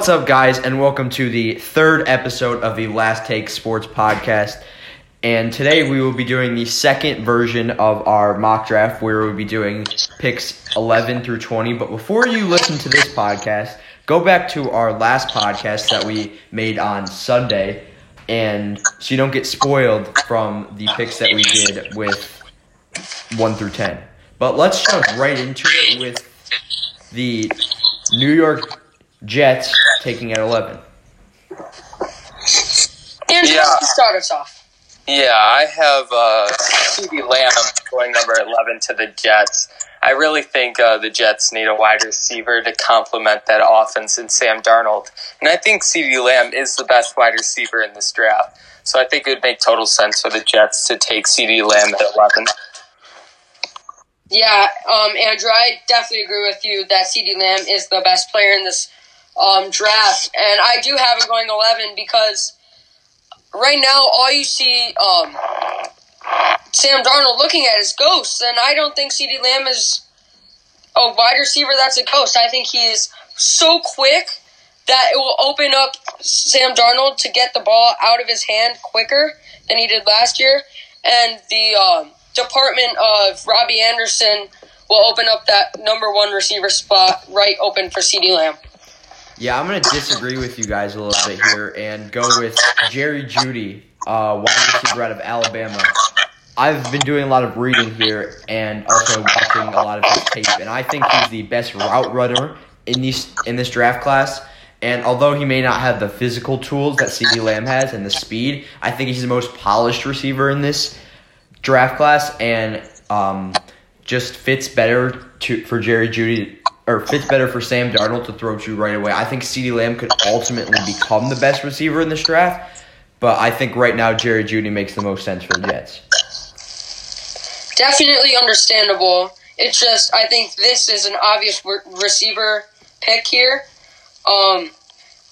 What's up, guys, and welcome to the third episode of the Last Take Sports Podcast. And today we will be doing the second version of our mock draft where we'll be doing picks 11 through 20. But before you listen to this podcast, go back to our last podcast that we made on Sunday and so you don't get spoiled from the picks that we did with 1 through 10. But let's jump right into it with the New York Jets taking at 11. Andrew, Yeah. start us off. Yeah, I have uh, CeeDee Lamb going number 11 to the Jets. I really think uh, the Jets need a wide receiver to complement that offense in Sam Darnold. And I think CeeDee Lamb is the best wide receiver in this draft. So I think it would make total sense for the Jets to take CeeDee Lamb at 11. Yeah, um, Andrew, I definitely agree with you that CeeDee Lamb is the best player in this um, draft, and I do have him going 11 because right now all you see um, Sam Darnold looking at is ghosts, and I don't think CeeDee Lamb is a wide receiver that's a ghost. I think he is so quick that it will open up Sam Darnold to get the ball out of his hand quicker than he did last year, and the um, department of Robbie Anderson will open up that number one receiver spot right open for CeeDee Lamb. Yeah, I'm going to disagree with you guys a little bit here and go with Jerry Jeudy, uh, wide receiver out of Alabama. I've been doing a lot of reading here and also watching a lot of his tape, and I think he's the best route runner in these in this draft class. And although he may not have the physical tools that CeeDee Lamb has and the speed, I think he's the most polished receiver in this draft class, and um, just fits better to for Jerry Jeudy or fits better for Sam Darnold to throw to right away. I think CeeDee Lamb could ultimately become the best receiver in this draft, but I think right now Jerry Jeudy makes the most sense for the Jets. Definitely understandable. It's just I think this is an obvious re- receiver pick here, um,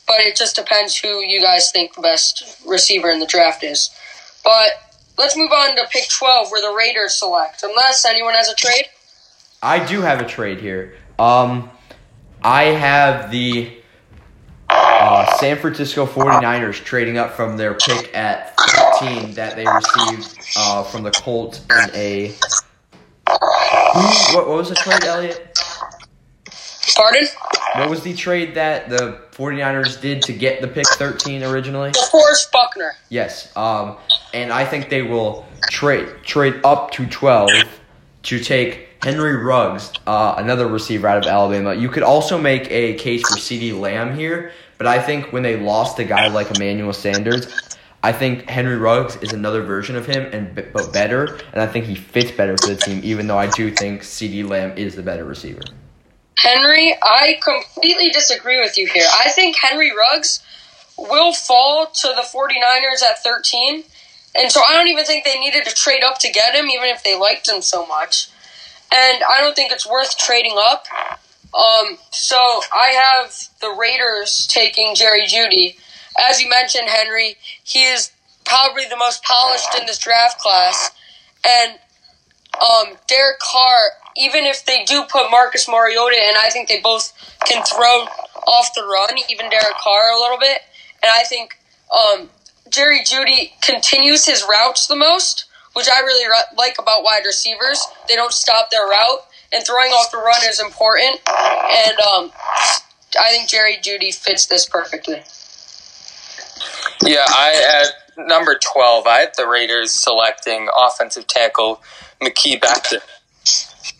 but it just depends who you guys think the best receiver in the draft is. But let's move on to pick twelve, where the Raiders select. Unless anyone has a trade. I do have a trade here. Um, I have the uh, San Francisco 49ers trading up from their pick at 13 that they received uh, from the Colts in a. What, what was the trade, Elliot? Pardon? What was the trade that the 49ers did to get the pick 13 originally? DeForest Buckner. Yes. Um, and I think they will trade trade up to 12 to take Henry Ruggs, uh, another receiver out of Alabama. You could also make a case for CeeDee Lamb here, but I think when they lost a guy like Emmanuel Sanders, I think Henry Ruggs is another version of him and but better, and I think he fits better for the team. Even though I do think CeeDee Lamb is the better receiver. Henry, I completely disagree with you here. I think Henry Ruggs will fall to the 49ers at 13. And so I don't even think they needed to trade up to get him, even if they liked him so much. And I don't think it's worth trading up. Um, so I have the Raiders taking Jerry Jeudy. As you mentioned, Henry, he is probably the most polished in this draft class. And um, Derek Carr, even if they do put Marcus Mariota in, I think they both can throw off the run, even Derek Carr a little bit. And I think um, Jerry Jeudy continues his routes the most, which I really ri- like about wide receivers. They don't stop their route, and throwing off the run is important. And um, I think Jerry Jeudy fits this perfectly. Yeah, I at number 12, I have the Raiders selecting offensive tackle McKee Becton.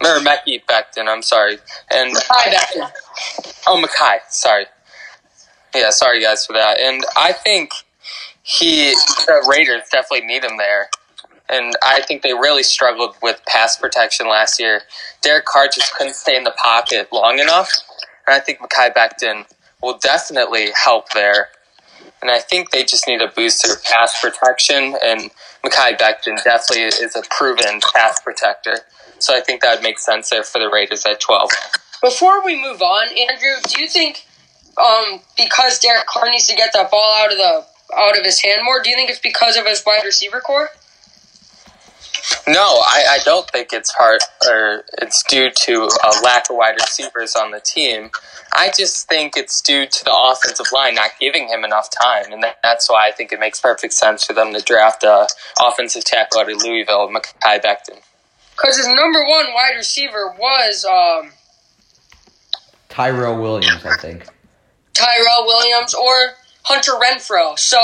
Or Mekhi Becton, I'm sorry. And Hi, Becton. Oh, Mackay. Sorry. Yeah, sorry guys for that. And I think he, the Raiders definitely need him there. And I think they really struggled with pass protection last year. Derek Carr just couldn't stay in the pocket long enough. And I think Mackay Becton will definitely help there. And I think they just need a boost their pass protection. And Mackay Becton definitely is a proven pass protector. So I think that would make sense there for the Raiders at 12. Before we move on, Andrew, do you think um, because Derek Carr needs to get that ball out of the out of his hand more, do you think it's because of his wide receiver core? No, I, I don't think it's part or it's due to a lack of wide receivers on the team. I just think it's due to the offensive line not giving him enough time, and that's why I think it makes perfect sense for them to draft a offensive tackle out of Louisville, Mekhi Becton. Because his number one wide receiver was um, Tyrell Williams, I think. Tyrell Williams or Hunter Renfrow. So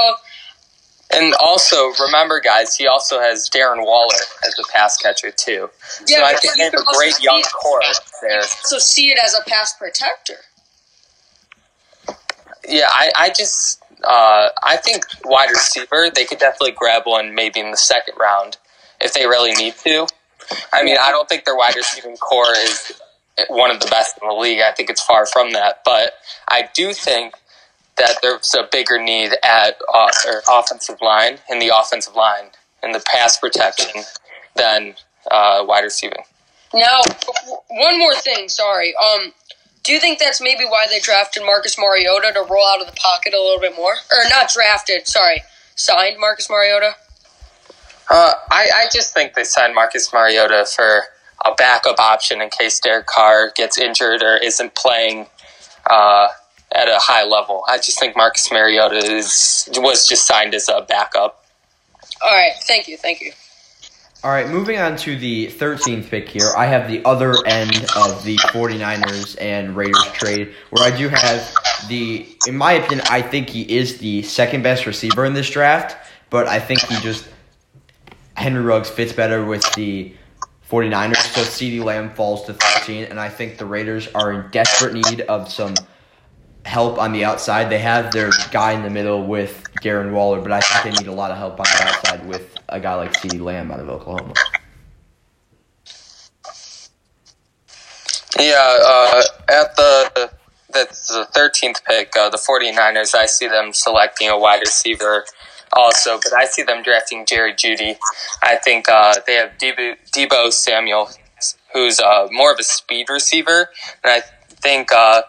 And also, remember, guys, he also has Darren Waller as a pass catcher too. Yeah, so I think they have a great young core there. So see it as a pass protector. Yeah, I, I just uh, I think wide receiver they could definitely grab one maybe in the second round if they really need to. I mean, I don't think their wide receiving core is one of the best in the league. I think it's far from that, but I do think that there's a bigger need at uh, or offensive line in the offensive line in the pass protection than uh, wide receiving. Now, one more thing. Sorry. Um, do you think that's maybe why they drafted Marcus Mariota to roll out of the pocket a little bit more, or not drafted? Sorry, signed Marcus Mariota. Uh, I, I just think they signed Marcus Mariota for a backup option in case Derek Carr gets injured or isn't playing uh, at a high level. I just think Marcus Mariota is was just signed as a backup. All right. Thank you. Thank you. All right, moving on to the 13th pick here. I have the other end of the 49ers and Raiders trade, where I do have the, in my opinion, I think he is the second best receiver in this draft, but I think he just, Henry Ruggs fits better with the 49ers, so CeeDee Lamb falls to 13, and I think the Raiders are in desperate need of some help on the outside. They have their guy in the middle with Darren Waller, but I think they need a lot of help on the outside with a guy like CeeDee Lamb out of Oklahoma. Yeah, uh, at the that's the thirteenth pick, uh, the 49ers, I see them selecting a wide receiver also, but I see them drafting Jerry Jeudy. I think uh, they have Deebo, Deebo Samuel, who's uh, more of a speed receiver, and I think uh,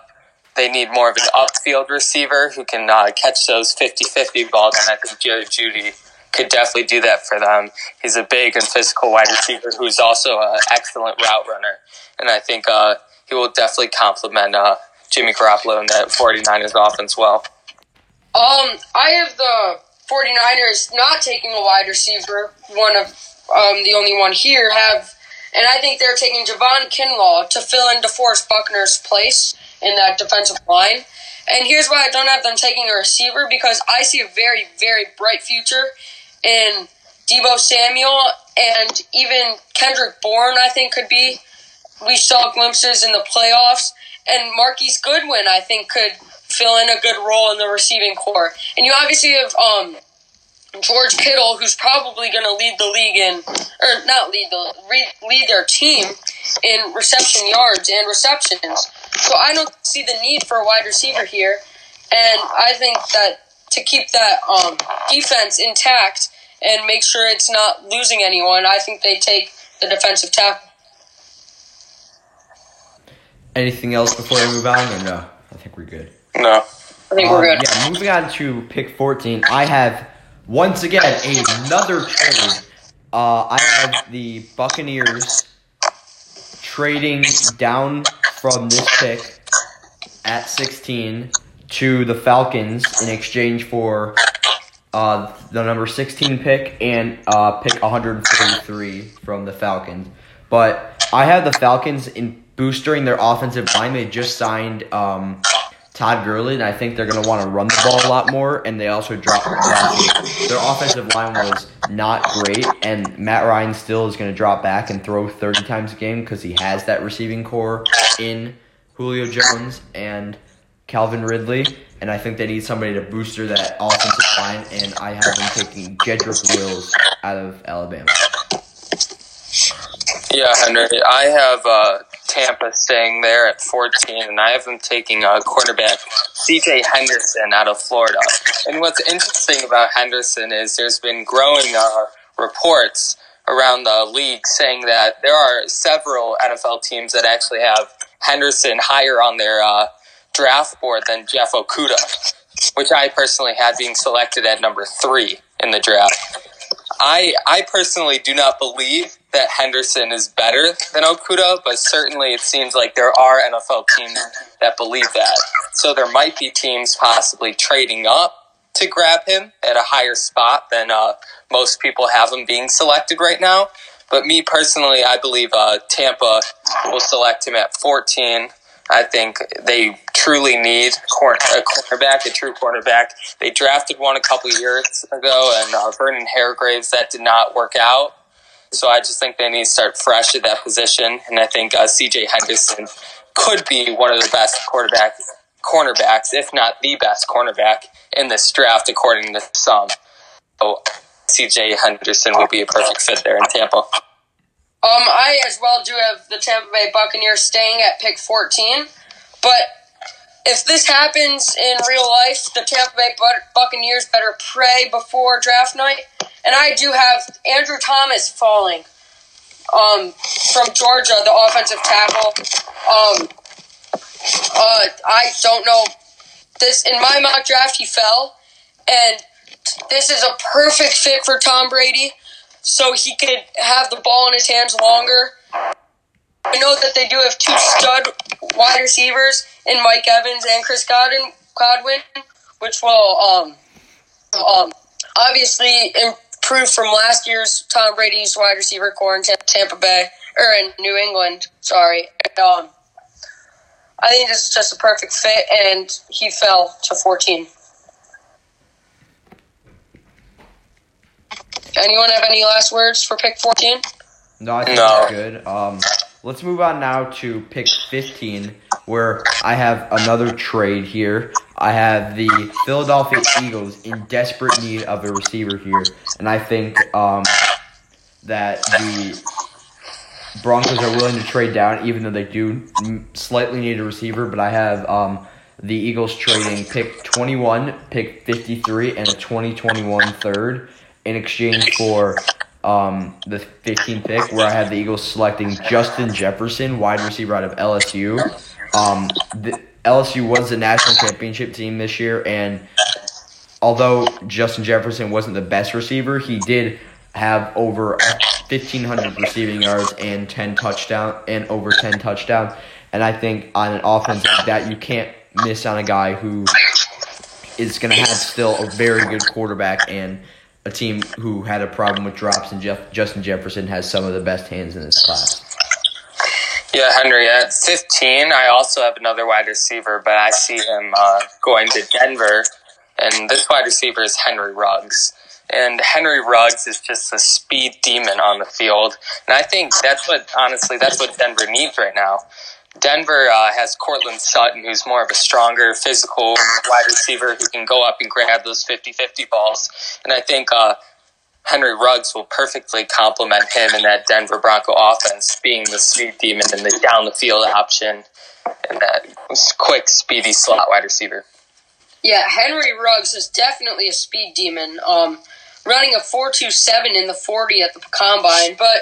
they need more of an upfield receiver who can uh, catch those 50-50 balls, and I think Jerry Jeudy could definitely do that for them. He's a big and physical wide receiver who's also an excellent route runner, and I think uh, he will definitely complement uh, Jimmy Garoppolo in that 49ers offense well. Um, I have the 49ers not taking a wide receiver, one of um, the only one here, have, and I think they're taking Javon Kinlaw to fill in DeForest Buckner's place in that defensive line. And here's why I don't have them taking a receiver because I see a very, very bright future in Deebo Samuel and even Kendrick Bourne, I think, could be. We saw glimpses in the playoffs. And Marquise Goodwin, I think, could fill in a good role in the receiving core. And you obviously have um, George Kittle, who's probably going to lead the league in, or not lead the lead, lead their team in reception yards and receptions. So I don't see the need for a wide receiver here, and I think that to keep that um, defense intact and make sure it's not losing anyone, I think they take the defensive tackle. Anything else before we move on, or no? I think we're good. No. I think we're Um, good. Yeah, moving on to pick 14, I have once again another trade. Uh, I have the Buccaneers trading down from this pick at 16 to the Falcons in exchange for uh, the number 16 pick and uh, pick 143 from the Falcons. But I have the Falcons in boosting their offensive line. They just signed um, Todd Gurley, and I think they're going to want to run the ball a lot more. And they also dropped their offensive line was not great, and Matt Ryan still is going to drop back and throw 30 times a game because he has that receiving core in Julio Jones and Calvin Ridley. And I think they need somebody to booster that offensive line, and I have them taking Jedrick Wills out of Alabama. Yeah, Henry. I have uh, Tampa staying there at 14, and I have them taking a quarterback C.J. Henderson out of Florida. And what's interesting about Henderson is there's been growing uh, reports around the league saying that there are several NFL teams that actually have Henderson higher on their uh, draft board than Jeff Okudah, which I personally had being selected at number three in the draft. I I personally do not believe that Henderson is better than Okudah, but certainly it seems like there are NFL teams that believe that. So there might be teams possibly trading up to grab him at a higher spot than uh, most people have him being selected right now. But me personally, I believe uh, Tampa will select him at 14. I think they truly need a cornerback, a true cornerback. They drafted one a couple years ago, and uh, Vernon Hargreaves, that did not work out. So I just think they need to start fresh at that position, and I think uh, C.J. Henderson could be one of the best quarterbacks, cornerbacks, if not the best cornerback in this draft, according to some. So C.J. Henderson will be a perfect fit there in Tampa. Um, I as well do have the Tampa Bay Buccaneers staying at pick 14, but if this happens in real life, the Tampa Bay Buccaneers better pray before draft night. And I do have Andrew Thomas falling um, from Georgia, the offensive tackle. Um, uh, I don't know. This in my mock draft, he fell, and this is a perfect fit for Tom Brady so he could have the ball in his hands longer. I know that they do have two stud wide receivers in Mike Evans and Chris Godwin, Godwin which will um, um, obviously improve from last year's Tom Brady's wide receiver core in Tampa Bay or in New England. Sorry. Um, I think this is just a perfect fit, and he fell to 14. Anyone have any last words for pick 14? No, I think no. that's good. Um, let's move on now to pick 15, where I have another trade here. I have the Philadelphia Eagles in desperate need of a receiver here, and I think um, that the Broncos are willing to trade down, even though they do slightly need a receiver. But I have um, the Eagles trading pick 21, pick 53, and a 2021 third in exchange for um, the 15th pick, where I had the Eagles selecting Justin Jefferson, wide receiver out of LSU. Um, the, LSU was the national championship team this year, and although Justin Jefferson wasn't the best receiver, he did have over 1,500 receiving yards and 10 touchdown and over 10 touchdowns. And I think on an offense like that, you can't miss on a guy who is going to have still a very good quarterback and a team who had a problem with drops, and Jeff, Justin Jefferson has some of the best hands in this class. Yeah, Henry, at 15, I also have another wide receiver, but I see him uh, going to Denver, and this wide receiver is Henry Ruggs. And Henry Ruggs is just a speed demon on the field. And I think that's what, honestly, that's what Denver needs right now. Denver uh, has Courtland Sutton, who's more of a stronger, physical wide receiver who can go up and grab those 50 50 balls. And I think uh, Henry Ruggs will perfectly complement him in that Denver Bronco offense, being the speed demon and the down the field option and that quick, speedy slot wide receiver. Yeah, Henry Ruggs is definitely a speed demon. Um, running a 4.27 in the 40 at the combine, but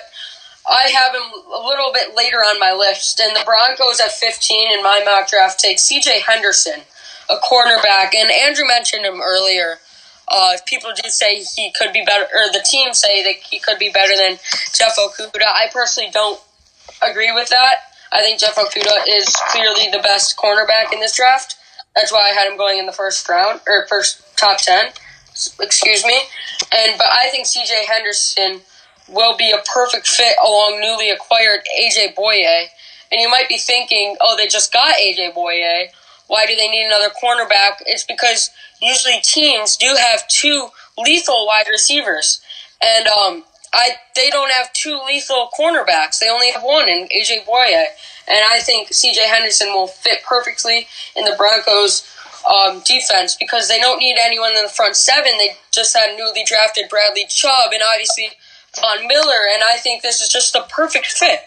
I have him a little bit later on my list, and the Broncos at 15 in my mock draft take C.J. Henderson, a cornerback, and Andrew mentioned him earlier. Uh, people do say he could be better, or the team say that he could be better than Jeff Okudah. I personally don't agree with that. I think Jeff Okudah is clearly the best cornerback in this draft. That's why I had him going in the first round or first top ten. Excuse me. And but I think C.J. Henderson will be a perfect fit along newly acquired AJ Bouye. And you might be thinking, oh, they just got AJ Bouye. Why do they need another cornerback? It's because usually teams do have two lethal wide receivers. And um, I they don't have two lethal cornerbacks. They only have one in AJ Bouye. And I think CJ Henderson will fit perfectly in the Broncos um, defense because they don't need anyone in the front seven. They just had newly drafted Bradley Chubb, and obviously Von Miller, and I think this is just a perfect fit.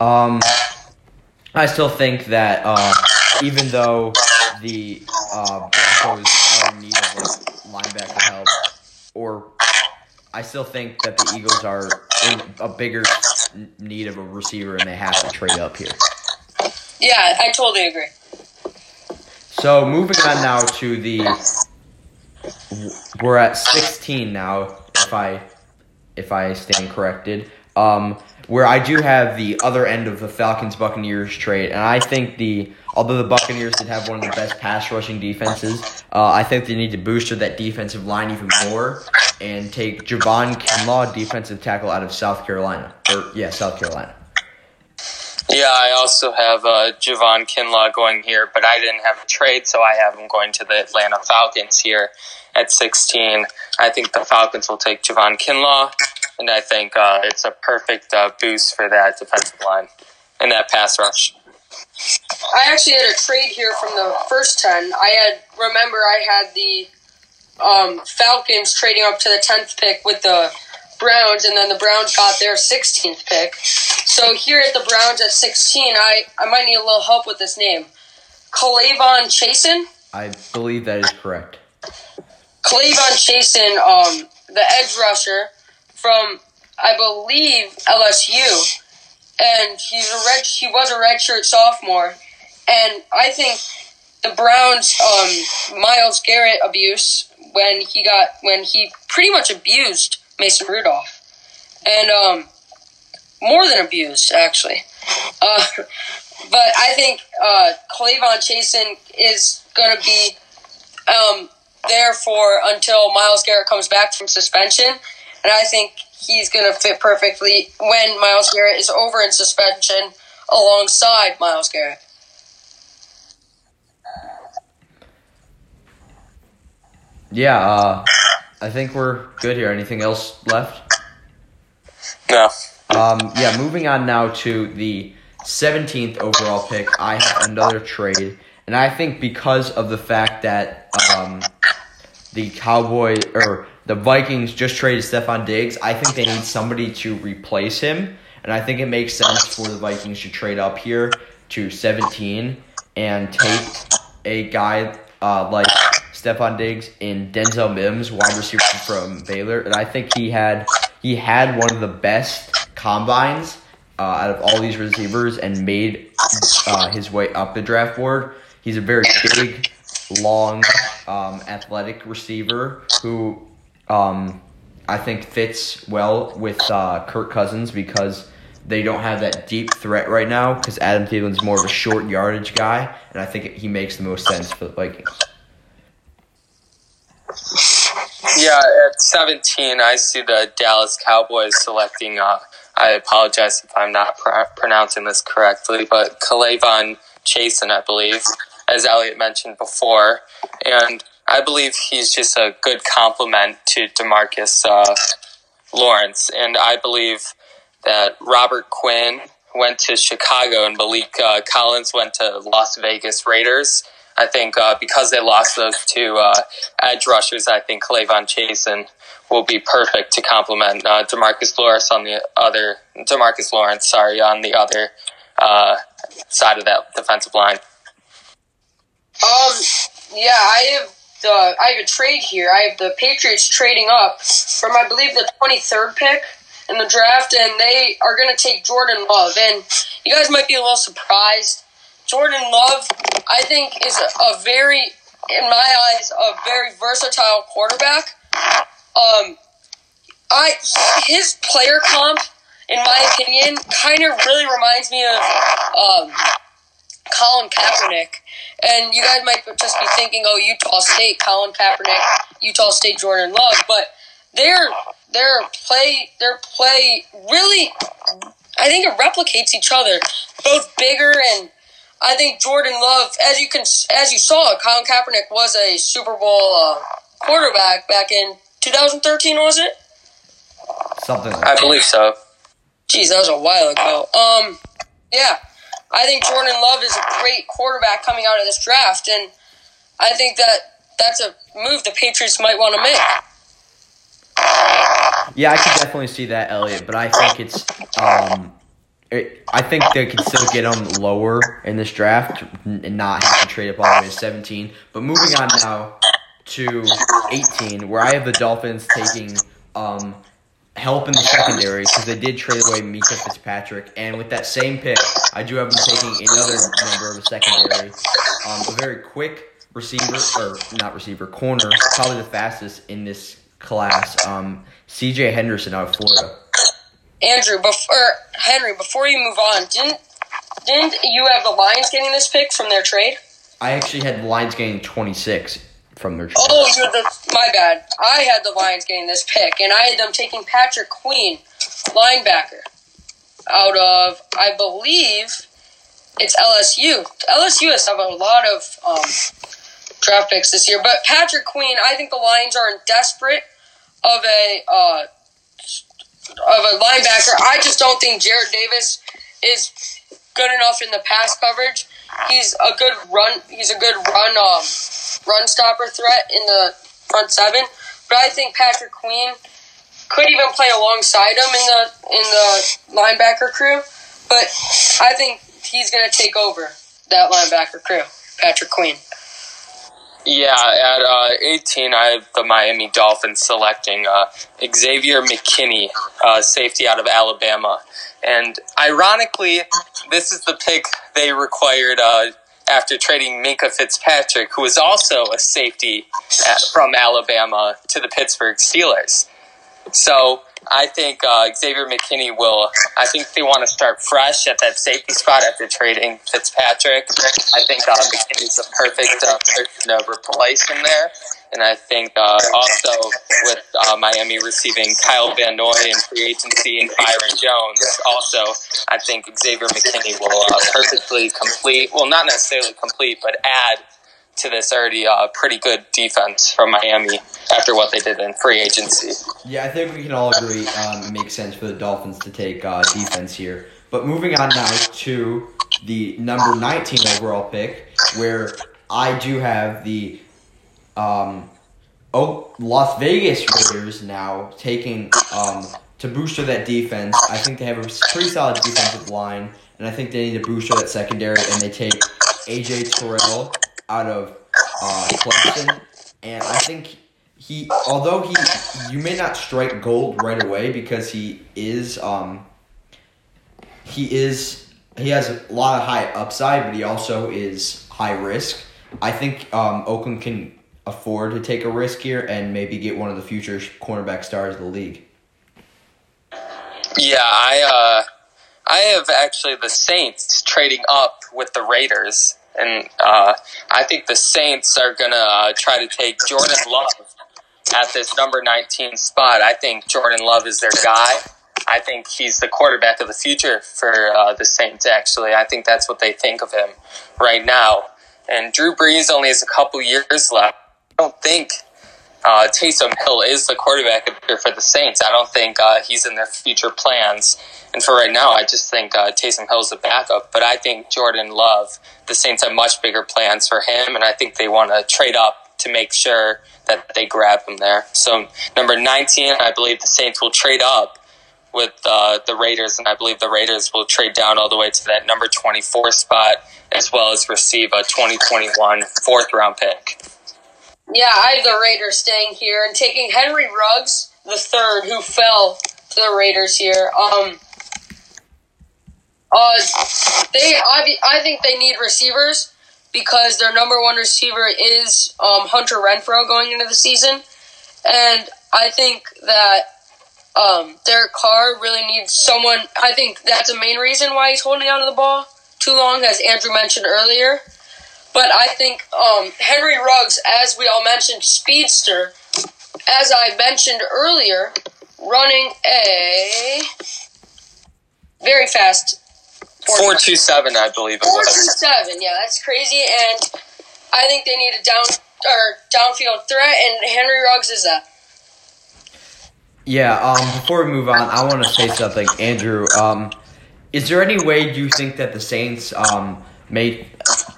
Um, I still think that uh, even though the uh, Broncos are in need of like, linebacker help, or I still think that the Eagles are in a bigger need of a receiver and they have to trade up here. Yeah, I totally agree. So moving on now to the we're at 16 now if I if I stand corrected. Um, where I do have the other end of the Falcons Buccaneers trade, and I think the although the Buccaneers did have one of the best pass rushing defenses, uh, I think they need to booster that defensive line even more and take Javon Kinlaw, defensive tackle out of South Carolina, or yeah, South Carolina. Yeah, I also have uh, Javon Kinlaw going here, but I didn't have a trade, so I have him going to the Atlanta Falcons here at 16. I think the Falcons will take Javon Kinlaw, and I think uh, it's a perfect uh, boost for that defensive line and that pass rush. I actually had a trade here from the first 10. I had, remember, I had the um, Falcons trading up to the 10th pick with the Browns, and then the Browns got their 16th pick. So here at the Browns at 16, I, I might need a little help with this name. K'Lavon Chaisson? I believe that is correct. K'Lavon Chaisson, um, the edge rusher from, I believe, LSU. And he's a red, he was a redshirt sophomore. And I think the Browns, um, Myles Garrett abuse when he got, when he pretty much abused Mason Rudolph. And, um, more than abused, actually. Uh, but I think uh, K'Lavon Chaisson is going to be um, there for until Myles Garrett comes back from suspension, and I think he's going to fit perfectly when Myles Garrett is over in suspension alongside Myles Garrett. Yeah, uh, I think we're good here. Anything else left? No. Um, yeah, moving on now to the 17th overall pick. I have another trade, and I think because of the fact that um, the Cowboys or the Vikings just traded Stefon Diggs, I think they need somebody to replace him, and I think it makes sense for the Vikings to trade up here to 17 and take a guy uh, like Stefon Diggs in Denzel Mims, wide receiver from Baylor, and I think he had he had one of the best combines uh, out of all these receivers and made uh, his way up the draft board. He's a very big, long, um, athletic receiver who um, I think fits well with uh, Kirk Cousins because they don't have that deep threat right now because Adam Thielen's more of a short yardage guy, and I think he makes the most sense for the Vikings. Yeah, at 17, I see the Dallas Cowboys selecting. Uh, I apologize if I'm not pr- pronouncing this correctly, but K'Lavon Chaisson, I believe, as Elliot mentioned before, and I believe he's just a good complement to Demarcus uh, Lawrence, and I believe that Robert Quinn went to Chicago and Maliek uh, Collins went to Las Vegas Raiders. I think uh, because they lost those two uh, edge rushers, I think K'Lavon Chaisson will be perfect to complement uh, Demarcus Lawrence on the other Demarcus Lawrence, sorry, on the other uh, side of that defensive line. Um, yeah, I have the I have a trade here. I have the Patriots trading up from I believe the twenty third pick in the draft, and they are going to take Jordan Love. And you guys might be a little surprised. Jordan Love, I think, is a, a very, in my eyes, a very versatile quarterback. Um, I his player comp, in my opinion, kind of really reminds me of um, Colin Kaepernick. And you guys might just be thinking, "Oh, Utah State, Colin Kaepernick, Utah State, Jordan Love," but their their play their play really, I think it replicates each other. Both bigger and I think Jordan Love, as you can as you saw, Colin Kaepernick was a Super Bowl uh, quarterback back in 2013, was it? Something like I that. believe so. Jeez, that was a while ago. Um, yeah, I think Jordan Love is a great quarterback coming out of this draft, and I think that that's a move the Patriots might want to make. Yeah, I could definitely see that, Elliot, but I think it's um, it, I think they could still get him lower in this draft and not have to trade up all the way to 17. But moving on now to 18, where I have the Dolphins taking um, help in the secondary because they did trade away Minkah Fitzpatrick, and with that same pick, I do have them taking another member of the secondary, um, a very quick receiver or not receiver corner, probably the fastest in this class. Um, C.J. Henderson out of Florida. Andrew, before Henry, before you move on, didn't didn't you have the Lions getting this pick from their trade? I actually had the Lions getting 26 from their trade. Oh, you're the my bad. I had the Lions getting this pick, and I had them taking Patrick Queen, linebacker, out of I believe it's LSU. LSU has have a lot of um, draft picks this year, but Patrick Queen, I think the Lions are in desperate of a uh, of a linebacker. I just don't think Jarrad Davis is good enough in the pass coverage. He's a good run. He's a good run um, run stopper threat in the front seven. But I think Patrick Queen could even play alongside him in the in the linebacker crew. But I think he's going to take over that linebacker crew, Patrick Queen. Yeah, at uh, 18, I have the Miami Dolphins selecting uh, Xavier McKinney, uh, safety out of Alabama. And ironically, this is the pick they required uh, after trading Minkah Fitzpatrick, who was also a safety at, from Alabama, to the Pittsburgh Steelers. So I think uh, Xavier McKinney will. I think they want to start fresh at that safety spot after trading Fitzpatrick. I think uh, McKinney's the perfect uh, person to replace him there. And I think uh, also with uh, Miami receiving Kyle Van Noy in free agency and Byron Jones, also I think Xavier McKinney will uh, perfectly complete. Well, not necessarily complete, but add to this already uh, pretty good defense from Miami after what they did in free agency. Yeah, I think we can all agree um, it makes sense for the Dolphins to take uh, defense here. But moving on now to the number 19 overall pick, where I do have the um, oh, Las Vegas Raiders now taking um, to booster that defense. I think they have a pretty solid defensive line, and I think they need to booster that secondary, and they take AJ Terrell out of uh, Clemson, and I think he, although he, you may not strike gold right away because he is, um, he is, he has a lot of high upside, but he also is high risk. I think um, Oakland can afford to take a risk here and maybe get one of the future cornerback stars of the league. Yeah, I uh, I have actually the Saints trading up with the Raiders and uh, I think the Saints are going to uh, try to take Jordan Love at this number 19 spot. I think Jordan Love is their guy. I think he's the quarterback of the future for uh, the Saints, actually. I think that's what they think of him right now. And Drew Brees only has a couple years left. I don't think uh, Taysom Hill is the quarterback for the Saints. I don't think uh, he's in their future plans. And for right now, I just think uh, Taysom is a backup. But I think Jordan Love, the Saints have much bigger plans for him, and I think they want to trade up to make sure that they grab him there. So number 19, I believe the Saints will trade up with uh, the Raiders, and I believe the Raiders will trade down all the way to that number 24 spot, as well as receive a 2021 fourth round pick. Yeah, I have the Raiders staying here and taking Henry Ruggs, the third, who fell to the Raiders here. Um, uh, they, I, I think they need receivers because their number one receiver is um, Hunter Renfrow going into the season, and I think that um, Derek Carr really needs someone. I think that's the main reason why he's holding onto the ball too long, as Andrew mentioned earlier. But I think um, Henry Ruggs, as we all mentioned, speedster, as I mentioned earlier, running a very fast Four two seven, I believe it four was. two seven. Yeah, that's crazy, and I think they need a down or downfield threat, and Henry Ruggs is that. Yeah, um, before we move on, I want to say something, Andrew. Um, is there any way you think that the Saints um, may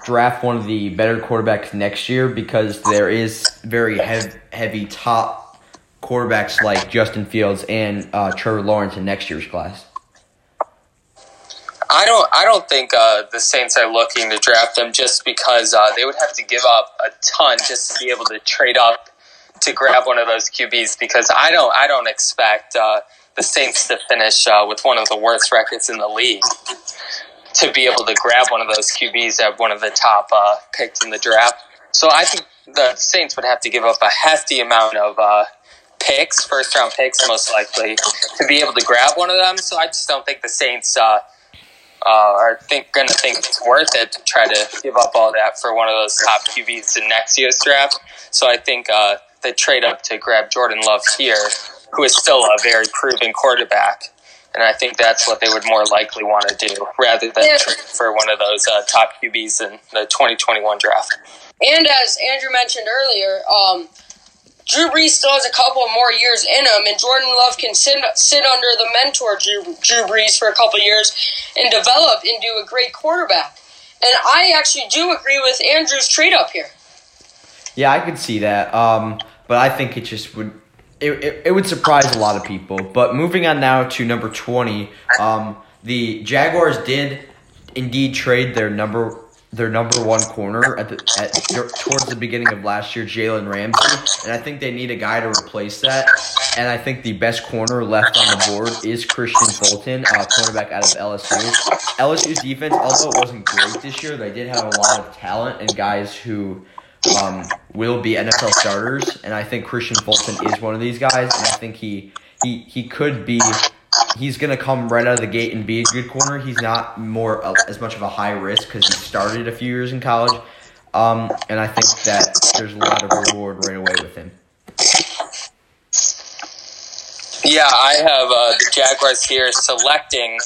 draft one of the better quarterbacks next year because there is very hev- heavy top quarterbacks like Justin Fields and uh, Trevor Lawrence in next year's class? I don't. I don't think uh, the Saints are looking to draft them just because uh, they would have to give up a ton just to be able to trade up to grab one of those QBs. Because I don't. I don't expect uh, the Saints to finish uh, with one of the worst records in the league to be able to grab one of those QBs at one of the top uh, picks in the draft. So I think the Saints would have to give up a hefty amount of uh, picks, first round picks, most likely, to be able to grab one of them. So I just don't think the Saints uh, uh, are think going to think it's worth it to try to give up all that for one of those top QBs in next year's draft. So I think uh, they trade up to grab Jordan Love here, who is still a very proven quarterback. And I think that's what they would more likely want to do rather than Yeah. trade for one of those uh, top QBs in the 2021 draft. And as Andrew mentioned earlier, um, Drew Brees still has a couple more years in him, and Jordan Love can sit, sit under the mentor Drew, Drew Brees for a couple years and develop into a great quarterback. And I actually do agree with Andrew's trade up here. Yeah, I could see that. Um, but I think it just would it, it, would surprise a lot of people. But moving on now to number twenty, um, the Jaguars did indeed trade their number their number one corner at the at towards the beginning of last year, Jalen Ramsey, and I think they need a guy to replace that. And I think the best corner left on the board is Kristian Fulton, uh, cornerback out of LSU. LSU's defense, although it wasn't great this year, they did have a lot of talent and guys who um, will be NFL starters, and I think Kristian Fulton is one of these guys, and I think he he he could be. He's gonna come right out of the gate and be a good corner. He's not more uh, as much of a high risk because he started a few years in college, um, and I think that there's a lot of reward right away with him. Yeah, I have uh, the Jaguars here selecting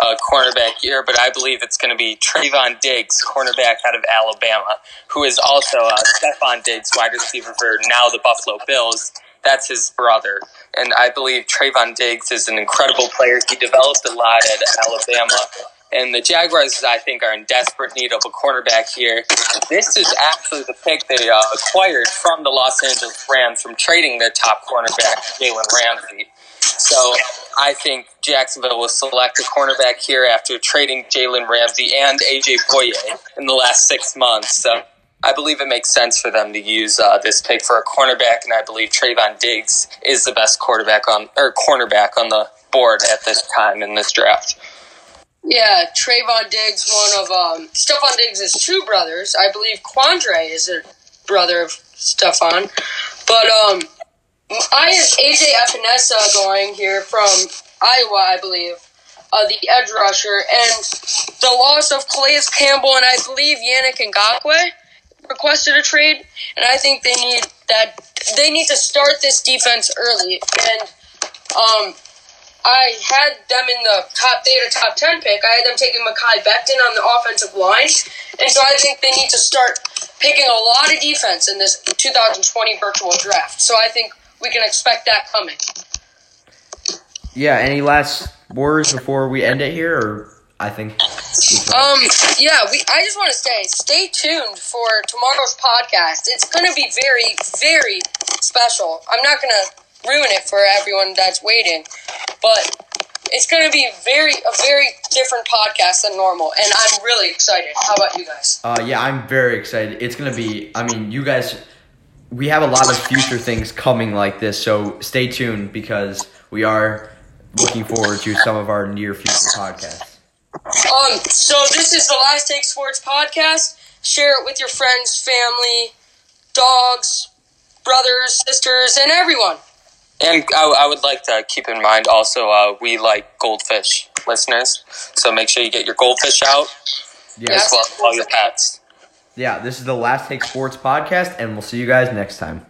a cornerback here, but I believe it's going to be Trayvon Diggs, cornerback out of Alabama, who is also uh, Stefon Diggs, wide receiver for now the Buffalo Bills. That's his brother. And I believe Trayvon Diggs is an incredible player. He developed a lot at Alabama. And the Jaguars, I think, are in desperate need of a cornerback here. This is actually the pick they uh, acquired from the Los Angeles Rams from trading their top cornerback, Jalen Ramsey. So I think Jacksonville will select a cornerback here after trading Jalen Ramsey and AJ Bouye in the last six months. So I believe it makes sense for them to use uh, this pick for a cornerback, and I believe Trayvon Diggs is the best quarterback on or cornerback on the board at this time in this draft. Yeah, Trayvon Diggs, one of um, Stefon Diggs' two brothers. I believe Quandre is a brother of Stefon. But um, I have AJ Epenesa going here from Iowa, I believe, uh, the edge rusher, and the loss of Calais Campbell and I believe Yannick Ngakoue requested a trade, and I think they need that. They need to start this defense early, and um, I had them in the top. They had a top ten pick. I had them taking Mekhi Becton on the offensive line, and so I think they need to start picking a lot of defense in this 2020 virtual draft. So I think we can expect that coming. Yeah. Any last words before we end it here, or I think. Um, yeah, we. I just want to say, stay tuned for tomorrow's podcast. It's going to be very, very special. I'm not going to ruin it for everyone that's waiting, but it's going to be very a very different podcast than normal, and I'm really excited. How about you guys? Uh, yeah, I'm very excited. It's gonna be. I mean, you guys, we have a lot of future things coming like this, so stay tuned because we are looking forward to some of our near future podcasts. Um, so this is the Last Take Sports podcast. Share it with your friends, family, dogs, brothers, sisters, and everyone. And I, I would like to keep in mind also, uh, we like goldfish listeners, so make sure you get your goldfish out Yeah, as well as all your pets. Yeah. This is the Last Take Sports podcast, and we'll see you guys next time.